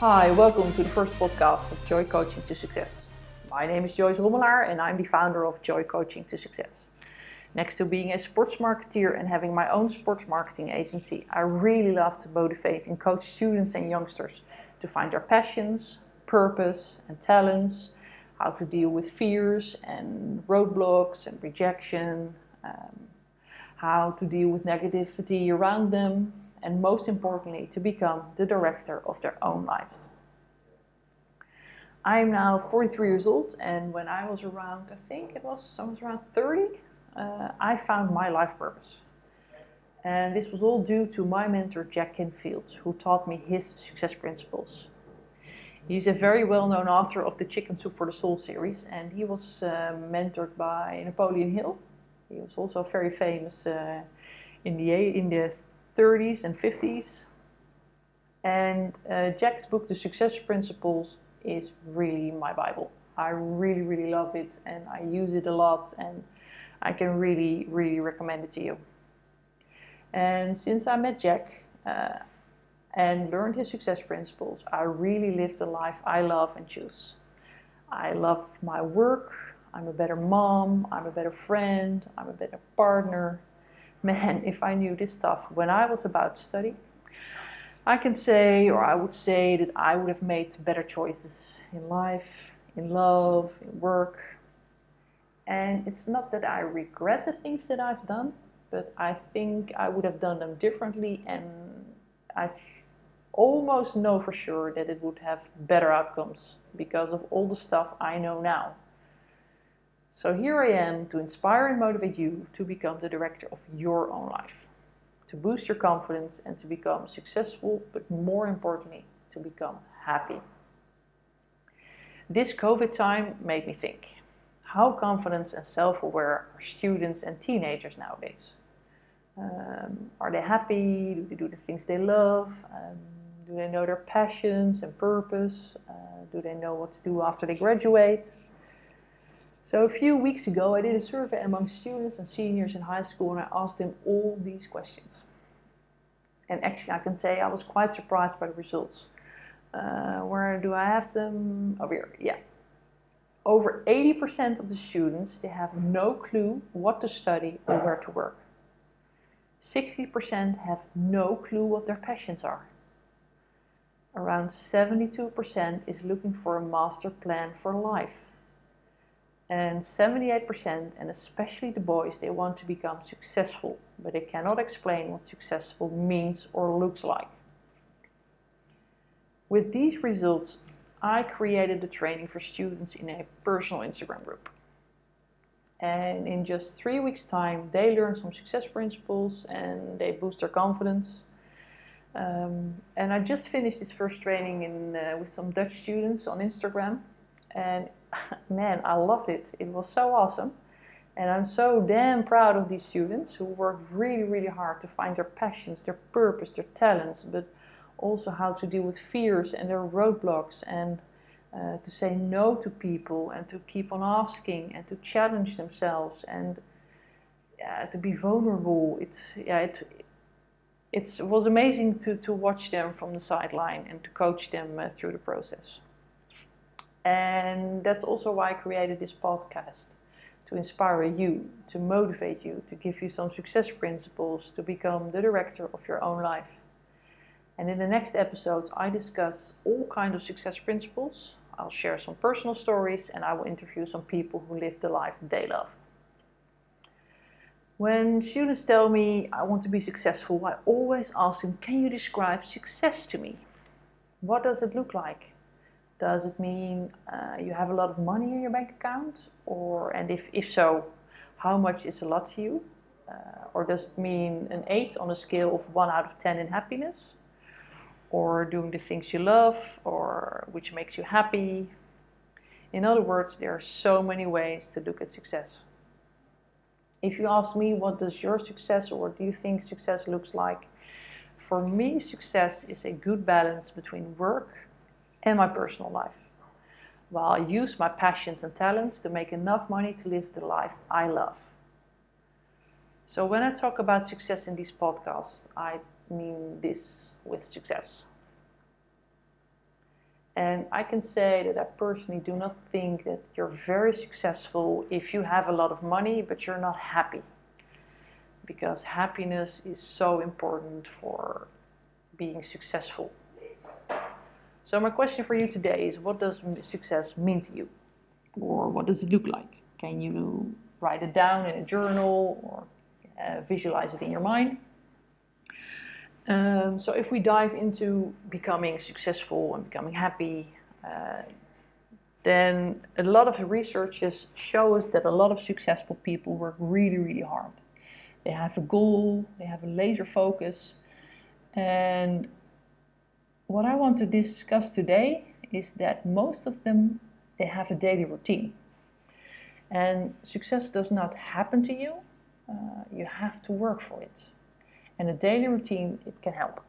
Hi, welcome to the first podcast of Joy Coaching to Success. My name is Joyce Rommelaar and I'm the founder of Joy Coaching to Success. Next to being a sports marketeer and having my own sports marketing agency, I really love to motivate and coach students and youngsters to find their passions, purpose, and talents, how to deal with fears and roadblocks and rejection, um, how to deal with negativity around them, and most importantly, to become the director of their own lives. I'm now 43 years old, and when I was around, I think it was, I was around 30, uh, I found my life purpose. And this was all due to my mentor, Jack Canfield, who taught me his success principles. He's a very well known author of the Chicken Soup for the Soul series, and he was uh, mentored by Napoleon Hill. He was also very famous uh, in, the, in the 30s and 50s. And uh, Jack's book, The Success Principles, is really my Bible. I really, really love it and I use it a lot and I can really, really recommend it to you. And since I met Jack uh, and learned his success principles, I really live the life I love and choose. I love my work, I'm a better mom, I'm a better friend, I'm a better partner. Man, if I knew this stuff when I was about to study, I can say, or I would say, that I would have made better choices in life, in love, in work. And it's not that I regret the things that I've done, but I think I would have done them differently, and I almost know for sure that it would have better outcomes because of all the stuff I know now. So here I am to inspire and motivate you to become the director of your own life to boost your confidence and to become successful, but more importantly, to become happy. This COVID time made me think how confident and self aware are students and teenagers nowadays? Um, are they happy? Do they do the things they love? Um, do they know their passions and purpose? Uh, do they know what to do after they graduate? So a few weeks ago, I did a survey among students and seniors in high school, and I asked them all these questions. And actually, I can say I was quite surprised by the results. Uh, where do I have them? Over here, yeah. Over 80% of the students, they have no clue what to study or where to work. 60% have no clue what their passions are. Around 72% is looking for a master plan for life. And 78%, and especially the boys, they want to become successful, but they cannot explain what successful means or looks like. With these results, I created a training for students in a personal Instagram group. And in just three weeks' time, they learn some success principles and they boost their confidence. Um, and I just finished this first training in, uh, with some Dutch students on Instagram. And man, I loved it. It was so awesome. And I'm so damn proud of these students who work really, really hard to find their passions, their purpose, their talents, but also how to deal with fears and their roadblocks and uh, to say no to people and to keep on asking and to challenge themselves and yeah, to be vulnerable. It's, yeah, it, it was amazing to, to watch them from the sideline and to coach them uh, through the process. And that's also why I created this podcast to inspire you, to motivate you, to give you some success principles to become the director of your own life. And in the next episodes, I discuss all kinds of success principles. I'll share some personal stories and I will interview some people who live the life they love. When students tell me I want to be successful, I always ask them, Can you describe success to me? What does it look like? Does it mean uh, you have a lot of money in your bank account? Or, and if, if so, how much is a lot to you? Uh, or does it mean an 8 on a scale of 1 out of 10 in happiness? Or doing the things you love or which makes you happy? In other words, there are so many ways to look at success. If you ask me, what does your success or do you think success looks like? For me, success is a good balance between work and my personal life, while I use my passions and talents to make enough money to live the life I love. So, when I talk about success in these podcasts, I mean this with success. And I can say that I personally do not think that you're very successful if you have a lot of money but you're not happy. Because happiness is so important for being successful. So, my question for you today is what does success mean to you? Or what does it look like? Can you write it down in a journal or uh, visualize it in your mind? Um, so if we dive into becoming successful and becoming happy, uh, then a lot of the researchers show us that a lot of successful people work really, really hard. They have a goal, they have a laser focus, and what I want to discuss today is that most of them they have a daily routine. And success does not happen to you, uh, you have to work for it and a daily routine, it can help.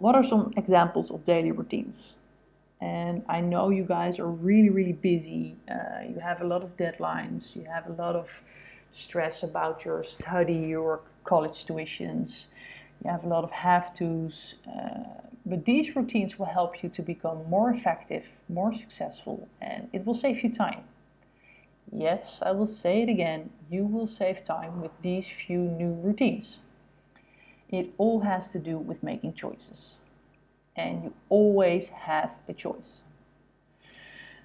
What are some examples of daily routines? And I know you guys are really, really busy. Uh, you have a lot of deadlines. You have a lot of stress about your study, your college tuitions. You have a lot of have tos. Uh, but these routines will help you to become more effective, more successful, and it will save you time. Yes, I will say it again, you will save time with these few new routines. It all has to do with making choices. And you always have a choice.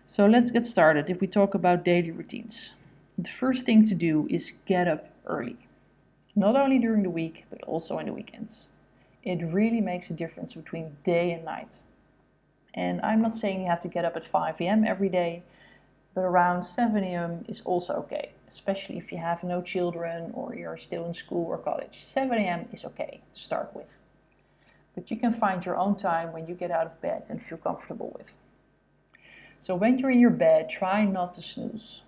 So let's get started if we talk about daily routines. The first thing to do is get up early. Not only during the week, but also on the weekends. It really makes a difference between day and night. And I'm not saying you have to get up at 5 a.m. every day, but around 7 a.m. is also okay, especially if you have no children or you're still in school or college. 7 a.m. is okay to start with. But you can find your own time when you get out of bed and feel comfortable with. So when you're in your bed, try not to snooze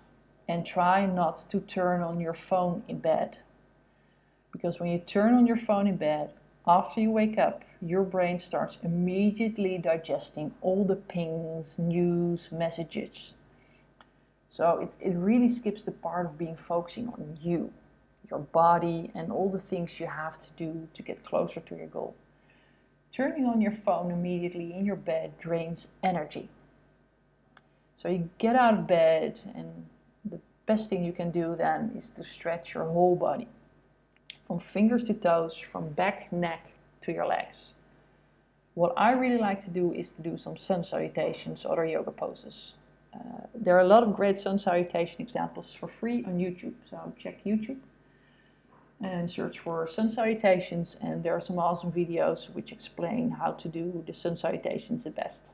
and try not to turn on your phone in bed. Because when you turn on your phone in bed, after you wake up, your brain starts immediately digesting all the pings, news, messages so it, it really skips the part of being focusing on you, your body, and all the things you have to do to get closer to your goal. Turning on your phone immediately in your bed drains energy. So you get out of bed, and the best thing you can do then is to stretch your whole body from fingers to toes, from back, neck to your legs. What I really like to do is to do some sun salutations, other yoga poses. Uh, there are a lot of great sun salutation examples for free on YouTube. So check YouTube and search for sun salutations and there are some awesome videos which explain how to do the sun salutations the best.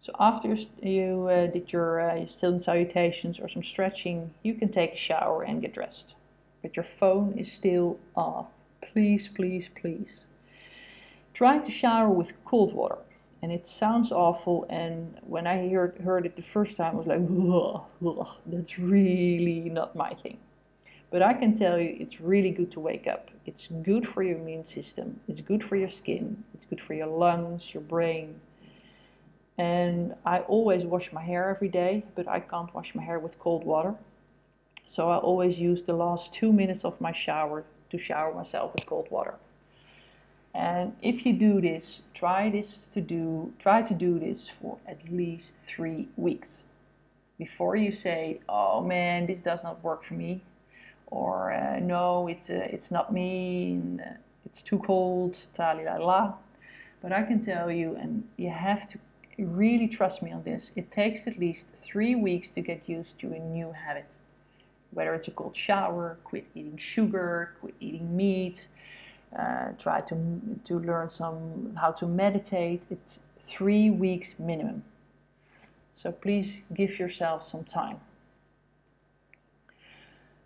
So after you uh, did your uh, sun salutations or some stretching, you can take a shower and get dressed. But your phone is still off. Please, please, please. Try to shower with cold water and it sounds awful. And when I heard, heard it the first time, I was like, that's really not my thing. But I can tell you, it's really good to wake up. It's good for your immune system, it's good for your skin, it's good for your lungs, your brain. And I always wash my hair every day, but I can't wash my hair with cold water. So I always use the last two minutes of my shower to shower myself with cold water. And if you do this, try this to do, try to do this for at least three weeks before you say, "Oh man, this does not work for me," or uh, "No, it's uh, it's not me. Uh, it's too cold." Ta la la. But I can tell you, and you have to really trust me on this. It takes at least three weeks to get used to a new habit. Whether it's a cold shower, quit eating sugar, quit eating meat uh, try to, to learn some how to meditate. It's three weeks minimum. So please give yourself some time.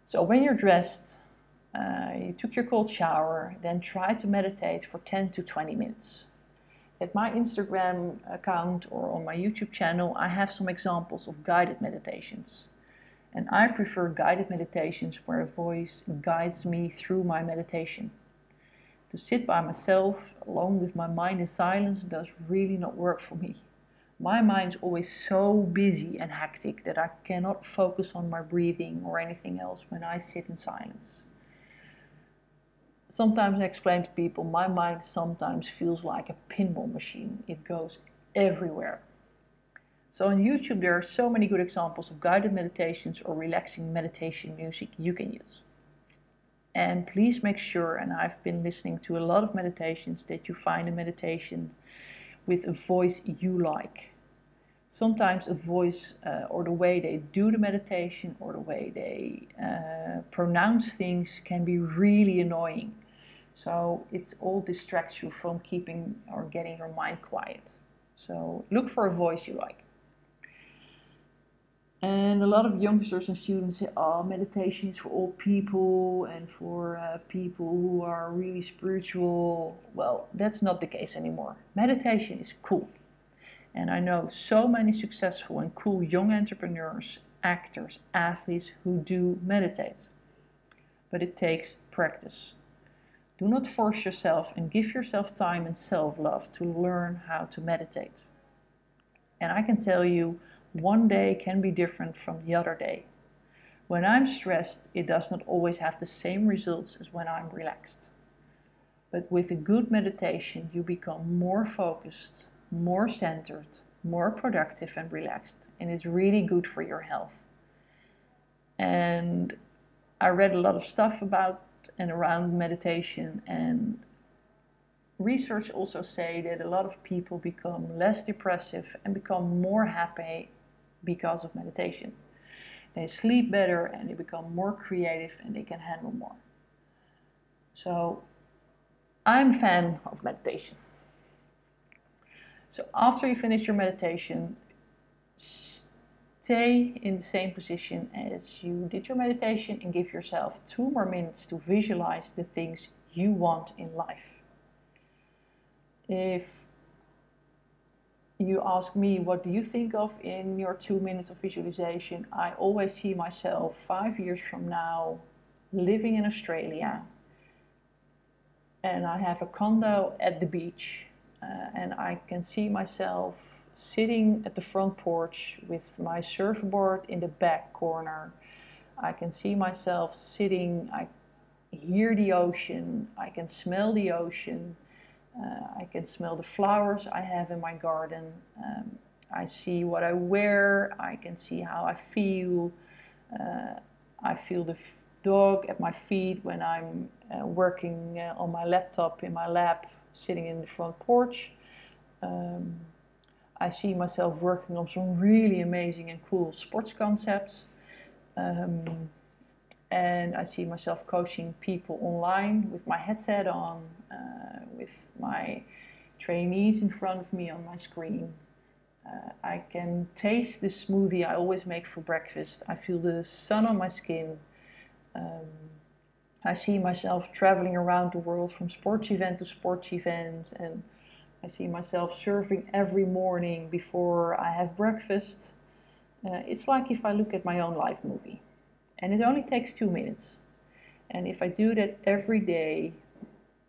So when you're dressed, uh, you took your cold shower, then try to meditate for 10 to 20 minutes. At my Instagram account or on my YouTube channel, I have some examples of guided meditations. And I prefer guided meditations where a voice guides me through my meditation to sit by myself alone with my mind in silence does really not work for me. My mind's always so busy and hectic that I cannot focus on my breathing or anything else when I sit in silence. sometimes I explain to people my mind sometimes feels like a pinball machine, it goes everywhere. So on YouTube, there are so many good examples of guided meditations or relaxing meditation music you can use. And please make sure, and I've been listening to a lot of meditations, that you find a meditation with a voice you like. Sometimes a voice uh, or the way they do the meditation or the way they uh, pronounce things can be really annoying. So it all distracts you from keeping or getting your mind quiet. So look for a voice you like. And a lot of youngsters and students say, oh, meditation is for all people and for uh, people who are really spiritual. Well, that's not the case anymore. Meditation is cool. And I know so many successful and cool young entrepreneurs, actors, athletes who do meditate. But it takes practice. Do not force yourself and give yourself time and self love to learn how to meditate. And I can tell you, one day can be different from the other day. When I'm stressed, it does not always have the same results as when I'm relaxed. But with a good meditation, you become more focused, more centered, more productive, and relaxed. And it's really good for your health. And I read a lot of stuff about and around meditation, and research also say that a lot of people become less depressive and become more happy because of meditation. They sleep better and they become more creative and they can handle more. So I'm a fan of meditation. So after you finish your meditation, stay in the same position as you did your meditation and give yourself two more minutes to visualize the things you want in life. If you ask me, what do you think of in your two minutes of visualization? I always see myself five years from now living in Australia and I have a condo at the beach uh, and I can see myself sitting at the front porch with my surfboard in the back corner. I can see myself sitting, I hear the ocean, I can smell the ocean. Uh, I can smell the flowers I have in my garden. Um, I see what I wear. I can see how I feel. Uh, I feel the dog at my feet when I'm uh, working uh, on my laptop in my lab, sitting in the front porch. Um, I see myself working on some really amazing and cool sports concepts. Um, and I see myself coaching people online with my headset on, uh, with my trainees in front of me on my screen. Uh, I can taste the smoothie I always make for breakfast. I feel the sun on my skin. Um, I see myself traveling around the world from sports event to sports event, and I see myself surfing every morning before I have breakfast. Uh, it's like if I look at my own life movie, and it only takes two minutes. And if I do that every day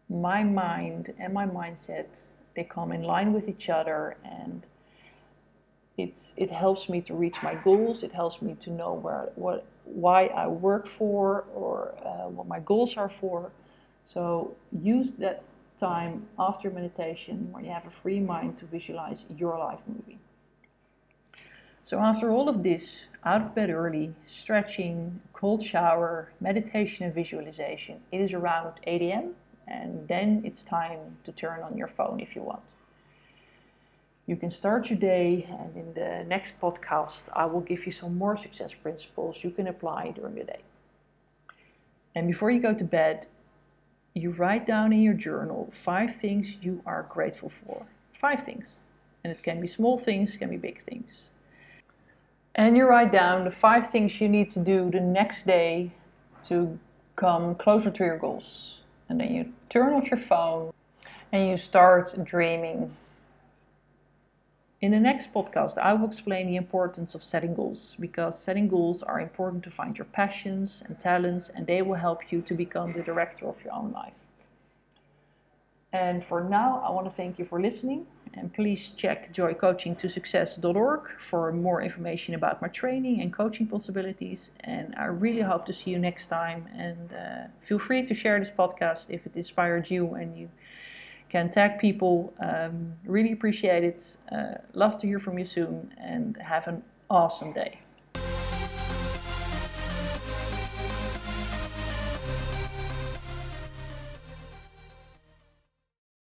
my mind and my mindset they come in line with each other and it's it helps me to reach my goals. It helps me to know where what why I work for or uh, what my goals are for. So use that time after meditation where you have a free mind to visualize your life movie so after all of this out of bed early stretching cold shower meditation and visualization it is around 8 a.m and then it's time to turn on your phone if you want. You can start your day, and in the next podcast, I will give you some more success principles you can apply during the day. And before you go to bed, you write down in your journal five things you are grateful for. Five things. And it can be small things, can be big things. And you write down the five things you need to do the next day to come closer to your goals and then you turn off your phone and you start dreaming. In the next podcast, I will explain the importance of setting goals because setting goals are important to find your passions and talents, and they will help you to become the director of your own life. And for now, I want to thank you for listening And please check joycoachingtosuccess.org for more information about my training and coaching possibilities. And I really hope to see you next time. And uh, feel free to share this podcast if it inspired you and you can tag people. Um, really appreciate it. Uh, love to hear from you soon and have an awesome day.